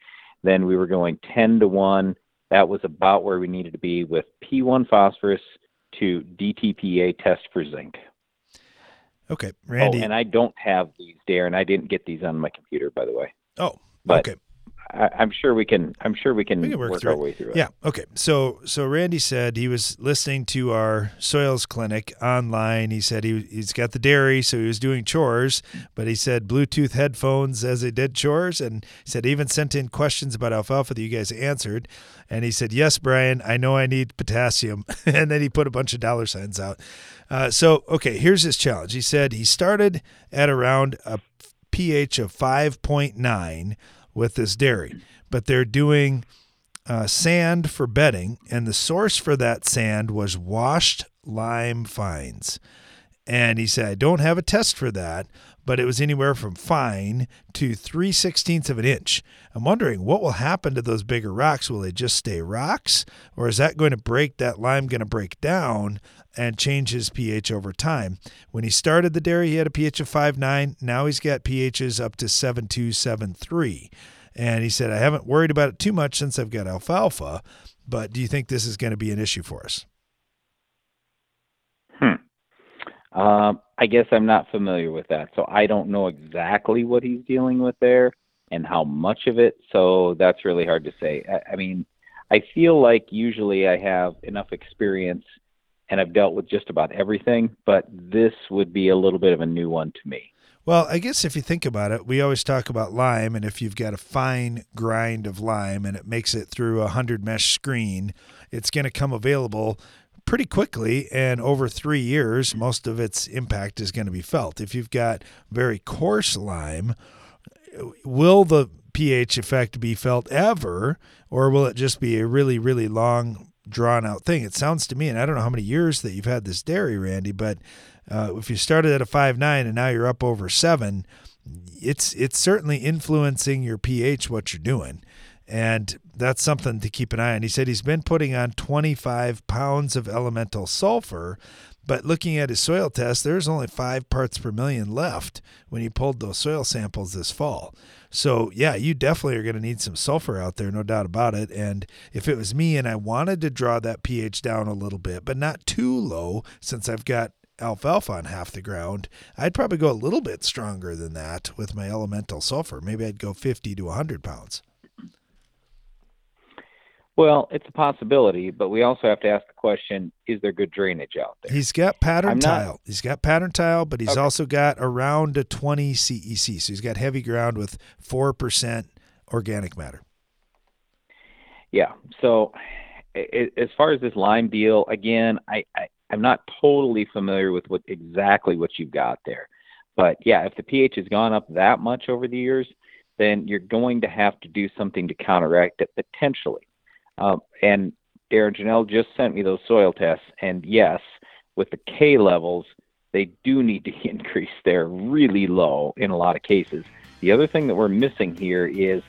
then we were going 10 to 1. That was about where we needed to be with P1 phosphorus to DTPA test for zinc. Okay, Randy. Oh, and I don't have these, Darren. I didn't get these on my computer, by the way. Oh, but okay. I, am sure we can. I'm sure we can, we can work, work our it. way through it. Yeah. Okay. So so Randy said he was listening to our soils clinic online. He said he he's got the dairy, so he was doing chores, but he said Bluetooth headphones as he did chores, and he said he even sent in questions about alfalfa that you guys answered. And he said, "Yes, Brian, I know I need potassium." [laughs] and then he put a bunch of dollar signs out. Uh, so okay, here's his challenge. He said he started at around a pH of 5.9 with this dairy, but they're doing uh, sand for bedding, and the source for that sand was washed lime fines. And he said, I don't have a test for that, but it was anywhere from fine to 3 sixteenths of an inch. I'm wondering what will happen to those bigger rocks. Will they just stay rocks? Or is that going to break, that lime going to break down and change his pH over time? When he started the dairy, he had a pH of 5.9. Now he's got pHs up to 7.2, 7.3. And he said, I haven't worried about it too much since I've got alfalfa, but do you think this is going to be an issue for us? Hmm. Um, I guess I'm not familiar with that, so I don't know exactly what he's dealing with there and how much of it. So that's really hard to say. I, I mean, I feel like usually I have enough experience and I've dealt with just about everything, but this would be a little bit of a new one to me. Well, I guess if you think about it, we always talk about lime, and if you've got a fine grind of lime and it makes it through a 100 mesh screen, it's going to come available pretty quickly. And over three years, most of its impact is going to be felt. If you've got very coarse lime, will the pH effect be felt ever, or will it just be a really, really long, drawn out thing? It sounds to me, and I don't know how many years that you've had this dairy, Randy, but uh, if you started at a five nine and now you're up over seven, it's it's certainly influencing your pH what you're doing, and that's something to keep an eye on. He said he's been putting on 25 pounds of elemental sulfur, but looking at his soil test, there's only five parts per million left when he pulled those soil samples this fall. So, yeah, you definitely are going to need some sulfur out there, no doubt about it. And if it was me and I wanted to draw that pH down a little bit, but not too low, since I've got alfalfa on half the ground, I'd probably go a little bit stronger than that with my elemental sulfur. Maybe I'd go 50 to 100 pounds. Well, it's a possibility, but we also have to ask the question: Is there good drainage out there? He's got pattern not- tile. He's got pattern tile, but he's Okay. also got around a 20 CEC. So he's got heavy ground with 4% organic matter. Yeah. So, as far as this lime deal, again, I, I I'm not totally familiar with what exactly what you've got there, but yeah, if the pH has gone up that much over the years, then you're going to have to do something to counteract it potentially. Um, and Darren Janelle just sent me those soil tests, and yes, with the K levels, they do need to [laughs] increase. They're really low in a lot of cases. The other thing that we're missing here is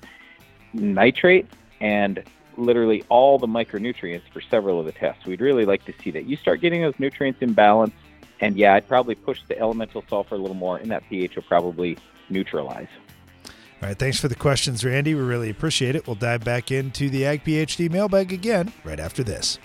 nitrate and literally all the micronutrients for several of the tests. We'd really like to see that. You start getting those nutrients in balance, and yeah, I'd probably push the elemental sulfur a little more, and that pH will probably neutralize. All right, thanks for the questions, Randy. We really appreciate it. We'll dive back into the Ag PhD mailbag again right after this.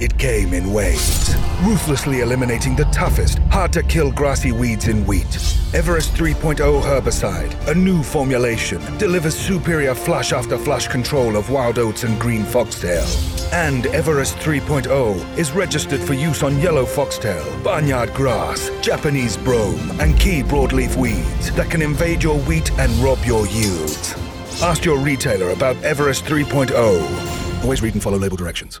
It came in waves, ruthlessly eliminating the toughest, hard to kill grassy weeds in wheat. Everest 3.0 herbicide, a new formulation, delivers superior flush after flush control of wild oats and green foxtail. And Everest 3.0 is registered for use on yellow foxtail, barnyard grass, Japanese brome, and key broadleaf weeds that can invade your wheat and rob your yields. Ask your retailer about Everest 3.0. Always read and follow label directions.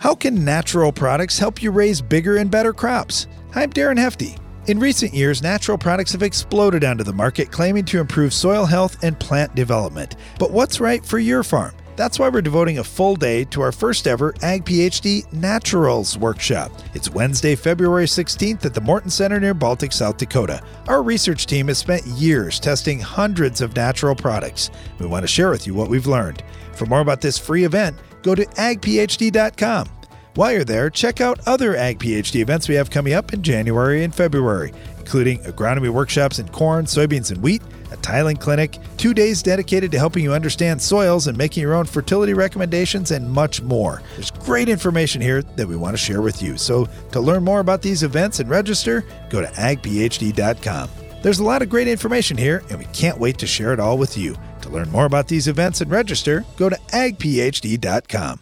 How can natural products help you raise bigger and better crops? I'm Darren Hefty. In recent years, natural products have exploded onto the market, claiming to improve soil health and plant development. But what's right for your farm? That's why we're devoting a full day to our first ever Ag PhD Naturals workshop. It's Wednesday, February 16th at the Morton Center near Baltic, South Dakota. Our research team has spent years testing hundreds of natural products. We want to share with you what we've learned. For more about this free event, go to agphd.com. While you're there, check out other Ag PhD events we have coming up in January and February, including agronomy workshops in corn, soybeans, and wheat, a tiling clinic, two days dedicated to helping you understand soils and making your own fertility recommendations, and much more. There's great information here that we want to share with you. So, to learn more about these events and register, go to agphd.com. There's a lot of great information here, and we can't wait to share it all with you. To learn more about these events and register, go to agphd.com.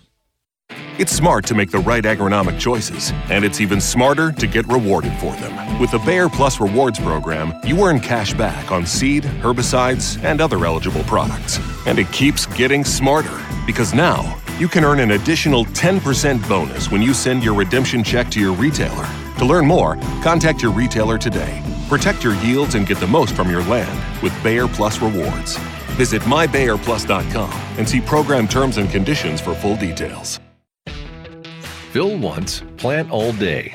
It's smart to make the right agronomic choices, and it's even smarter to get rewarded for them. With the Bayer Plus Rewards program, you earn cash back on seed, herbicides, and other eligible products. And it keeps getting smarter because now you can earn an additional 10% bonus when you send your redemption check to your retailer. To learn more, contact your retailer today. Protect your yields and get the most from your land with Bayer Plus Rewards. Visit mybayerplus.com and see program terms and conditions for full details. Fill once, plant all day.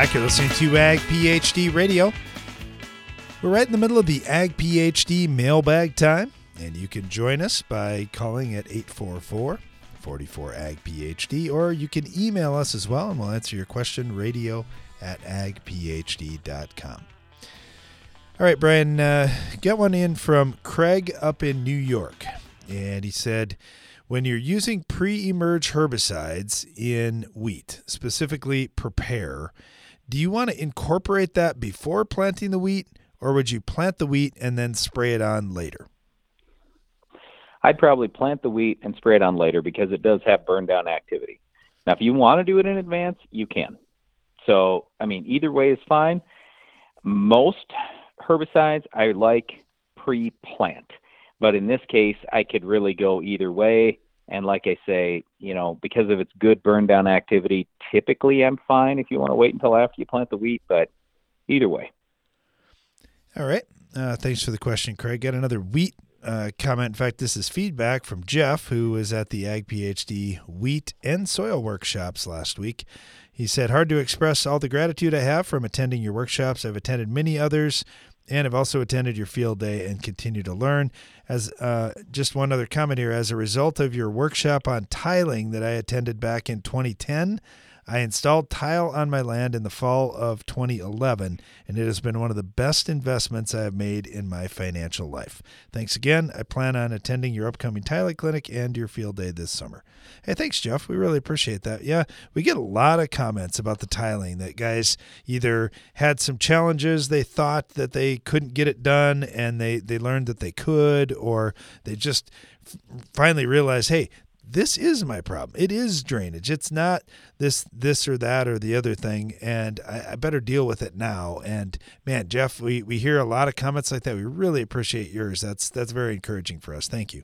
Back. You're listening to Ag PhD Radio. We're right in the middle of the Ag PhD mailbag time, and you can join us by calling at 844 44 Ag PhD, or you can email us as well, and we'll answer your question radio at agphd.com. All right, Brian, uh, get one in from Craig up in New York. And he said, when you're using pre emerge herbicides in wheat, specifically prepare, do you want to incorporate that before planting the wheat, or would you plant the wheat and then spray it on later? I'd probably plant the wheat and spray it on later because it does have burn down activity. Now, if you want to do it in advance, you can. So, I mean, either way is fine. Most herbicides I like pre plant, but in this case, I could really go either way. And like I say, you know, because of its good burn down activity, typically I'm fine if you want to wait until after you plant the wheat, but either way. All right. Uh, thanks for the question, Craig. Got another wheat uh, comment. In fact, this is feedback from Jeff, who was at the Ag PhD wheat and soil workshops last week. He said, Hard to express all the gratitude I have from attending your workshops. I've attended many others and have also attended your field day and continue to learn. As uh, just one other comment here, as a result of your workshop on tiling that I attended back in 2010, I installed tile on my land in the fall of 2011, and it has been one of the best investments I have made in my financial life. Thanks again. I plan on attending your upcoming tiling clinic and your field day this summer. Hey, thanks, Jeff. We really appreciate that. Yeah, we get a lot of comments about the tiling that guys either had some challenges they thought that they couldn't get it done and they, they learned that they could, or they just finally realized, hey, this is my problem. It is drainage. It's not this this or that or the other thing, and I, I, better deal with it now. And man, Jeff, we we hear a lot of comments like that. We really appreciate yours. That's that's very encouraging for us. Thank you.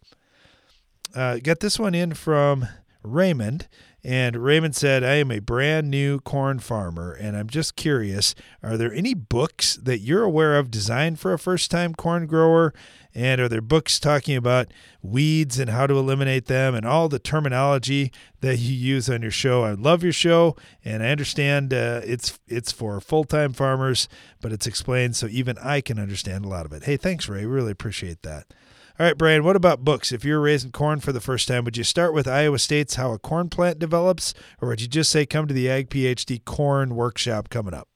Uh, get this one in from Raymond. And Raymond said, I am a brand new corn farmer, and I'm just curious are there any books that you're aware of designed for a first time corn grower? And are there books talking about weeds and how to eliminate them and all the terminology that you use on your show? I love your show, and I understand uh, it's it's for full time farmers, but it's explained so even I can understand a lot of it. Hey, thanks, Ray. Really appreciate that. All right, Brian, what about books? If you're raising corn for the first time, would you start with Iowa State's How a Corn Plant Develops, or would you just say come to the Ag PhD Corn Workshop coming up?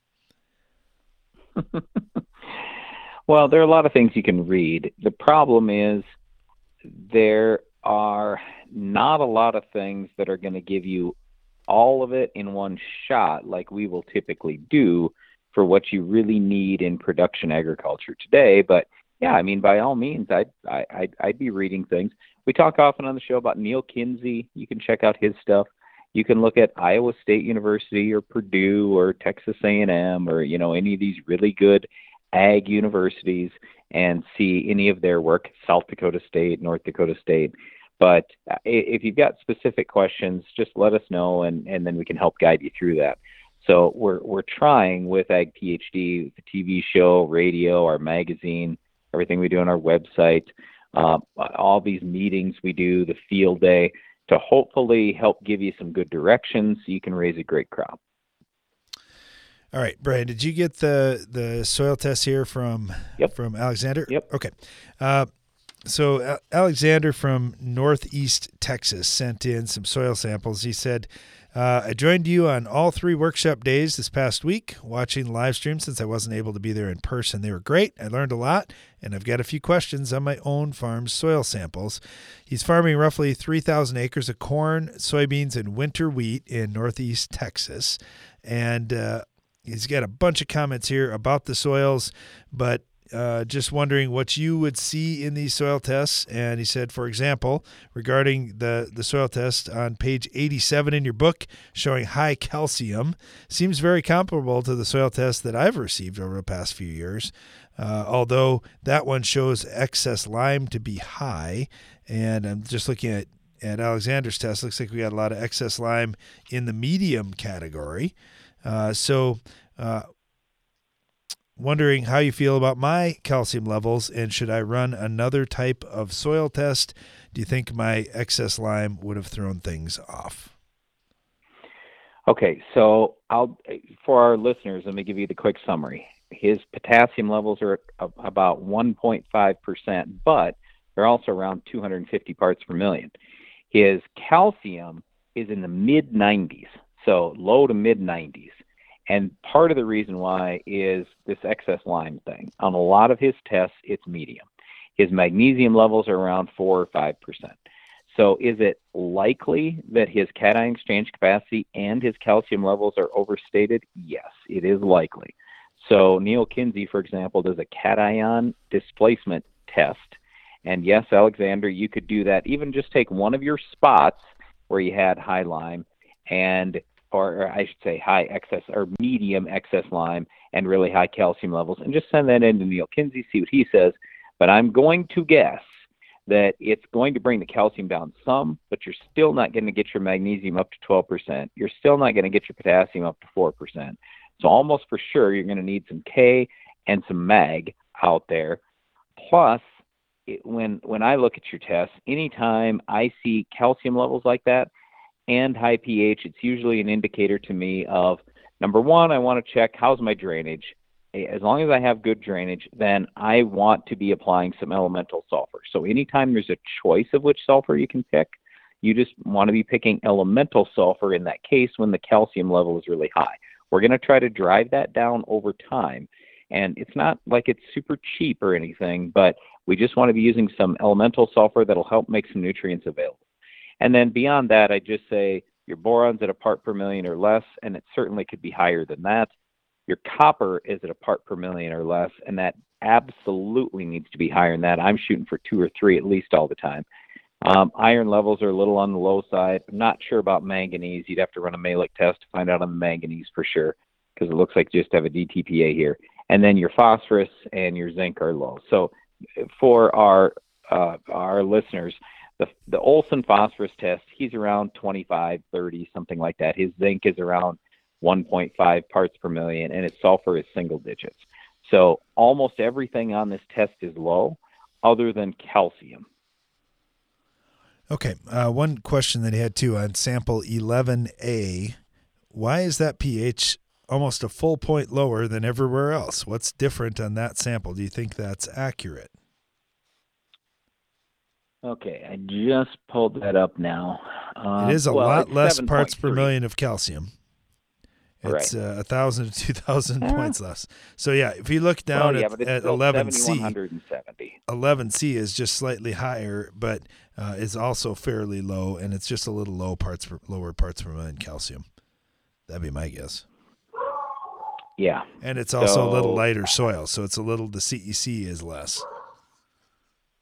[laughs] Well, there are a lot of things you can read. The problem is there are not a lot of things that are going to give you all of it in one shot, like we will typically do for what you really need in production agriculture today. But yeah, I mean, by all means, I'd, I, I'd, I'd be reading things. We talk often on the show about Neal Kinsey. You can check out his stuff. You can look at Iowa State University or Purdue or Texas A&M or you know any of these really good ag universities and see any of their work, South Dakota State, North Dakota State. But uh, if you've got specific questions, just let us know, and, and then we can help guide you through that. So we're we're trying with Ag PhD, the TV show, radio, our magazine, everything we do on our website, uh, all these meetings we do, the field day, to hopefully help give you some good directions so you can raise a great crop. All right, Brian, did you get the the soil test here from yep. from Alexander? Yep. Okay. Uh, so Alexander from Northeast Texas sent in some soil samples. He said, uh, "I joined you on all three workshop days this past week, watching live stream since I wasn't able to be there in person. They were great. I learned a lot, and I've got a few questions on my own farm's soil samples." He's farming roughly 3,000 acres of corn, soybeans, and winter wheat in Northeast Texas, and uh, He's got a bunch of comments here about the soils, but uh, just wondering what you would see in these soil tests. And he said, for example, regarding the, the soil test on page 87 in your book showing high calcium, seems very comparable to the soil test that I've received over the past few years. Uh, although that one shows excess lime to be high. And I'm just looking at, at Alexander's test. Looks like we got a lot of excess lime in the medium category. Uh, so, uh, wondering how you feel about my calcium levels and should I run another type of soil test? Do you think my excess lime would have thrown things off? Okay, so I'll for our listeners, let me give you the quick summary. His potassium levels are about 1.5%, but they're also around 250 parts per million. His calcium is in the mid 90s so low to mid 90s. And part of the reason why is this excess lime thing. On a lot of his tests, it's medium. His magnesium levels are around 4 or 5%. So is it likely that his cation exchange capacity and his calcium levels are overstated? Yes, it is likely. So Neal Kinsey, for example, does a cation displacement test. And yes, Alexander, you could do that. Even just take one of your spots where you had high lime and or, or I should say high excess or medium excess lime and really high calcium levels, and just send that in to Neal Kinsey, see what he says. But I'm going to guess that it's going to bring the calcium down some, but you're still not going to get your magnesium up to 12%. You're still not going to get your potassium up to 4%. So almost for sure, you're going to need some K and some mag out there. Plus, it, when when I look at your tests, anytime I see calcium levels like that and high pH, it's usually an indicator to me of number one, I want to check how's my drainage. As long as I have good drainage, then I want to be applying some elemental sulfur. So anytime there's a choice of which sulfur you can pick, you just want to be picking elemental sulfur in that case when the calcium level is really high. We're going to try to drive that down over time. And it's not like it's super cheap or anything, but we just want to be using some elemental sulfur that'll help make some nutrients available. And then beyond that, I just say your boron's at a part per million or less, and it certainly could be higher than that. Your copper is at a part per million or less, and that absolutely needs to be higher than that. I'm shooting for two or three at least all the time. Um, iron levels are a little on the low side. I'm not sure about manganese. You'd have to run a Mehlich test to find out on the manganese for sure, because it looks like you just have a DTPA here. And then your phosphorus and your zinc are low. So for our uh, our listeners, the the Olsen phosphorus test, he's around 25, 30, something like that. His zinc is around 1.5 parts per million, and his sulfur is single digits. So almost everything on this test is low, other than calcium. Okay, uh, one question that he had too on sample 11A. Why is that pH almost a full point lower than everywhere else? What's different on that sample? Do you think that's accurate? Okay, I just pulled that up now. Uh, it is a well, lot less 7. parts per million of calcium. It's Right. uh, a thousand to two thousand Yeah. points less. So yeah, if you look down well, yeah, at, but at 11C, 11C is just slightly higher, but uh, is also fairly low, and it's just a little low parts per, lower parts per million calcium. That'd be my guess. Yeah. And it's also a little lighter soil, so it's a little the CEC is less.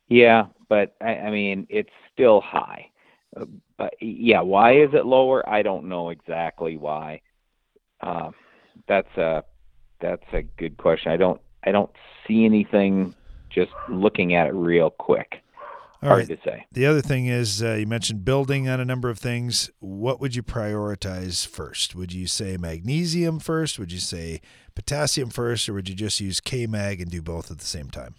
Yeah, but I, I mean, it's still high. Uh, But yeah, why is it lower? I don't know exactly why. Uh, that's a that's a good question. I don't I don't see anything just looking at it real quick. All Hard right. to say. The other thing is uh, you mentioned building on a number of things. What would you prioritize first? Would you say magnesium first? Would you say potassium first, or would you just use K mag and do both at the same time?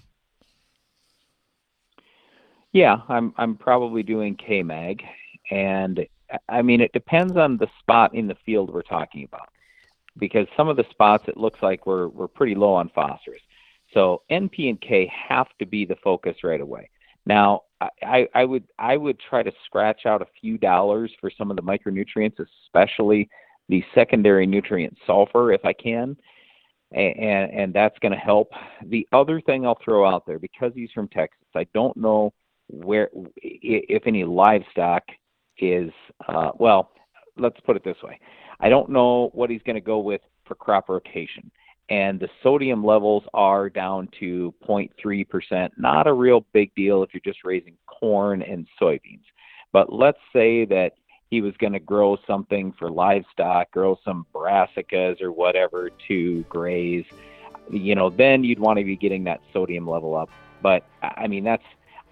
Yeah, I'm I'm probably doing KMag, and I mean it depends on the spot in the field we're talking about, because some of the spots it looks like we're we're pretty low on phosphorus, so NP and K have to be the focus right away. Now I, I, would I would try to scratch out a few dollars for some of the micronutrients, especially the secondary nutrient sulfur, if I can and and that's going to help. The other thing I'll throw out there because he's from Texas, I don't know where if any livestock is uh, well. Let's put it this way: I don't know what he's going to go with for crop rotation, and the sodium levels are down to 0.3 percent. Not a real big deal if you're just raising corn and soybeans, but let's say that he was going to grow something for livestock, grow some brassicas or whatever to graze, you know, then you'd want to be getting that sodium level up. But I mean, that's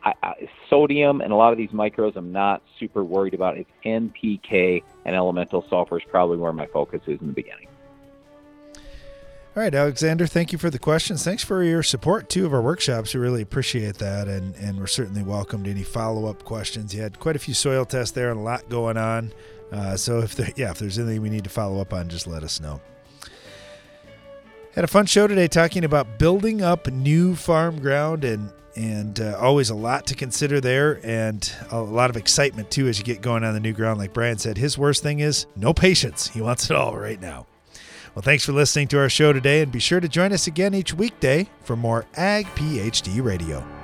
I, I, sodium and a lot of these micros. I'm not super worried about. It's NPK and elemental sulfur is probably where my focus is in the beginning. All right, Alexander, thank you for the questions. Thanks for your support too of our workshops. We really appreciate that, and and we're certainly welcome to any follow up questions. You had quite a few soil tests there and a lot going on. Uh, so if there, yeah, if there's anything we need to follow up on, just let us know. Had a fun show today talking about building up new farm ground and and uh, always a lot to consider there and a lot of excitement too as you get going on the new ground. Like Brian said, his worst thing is no patience. He wants it all right now. Well, thanks for listening to our show today, and be sure to join us again each weekday for more Ag PhD Radio.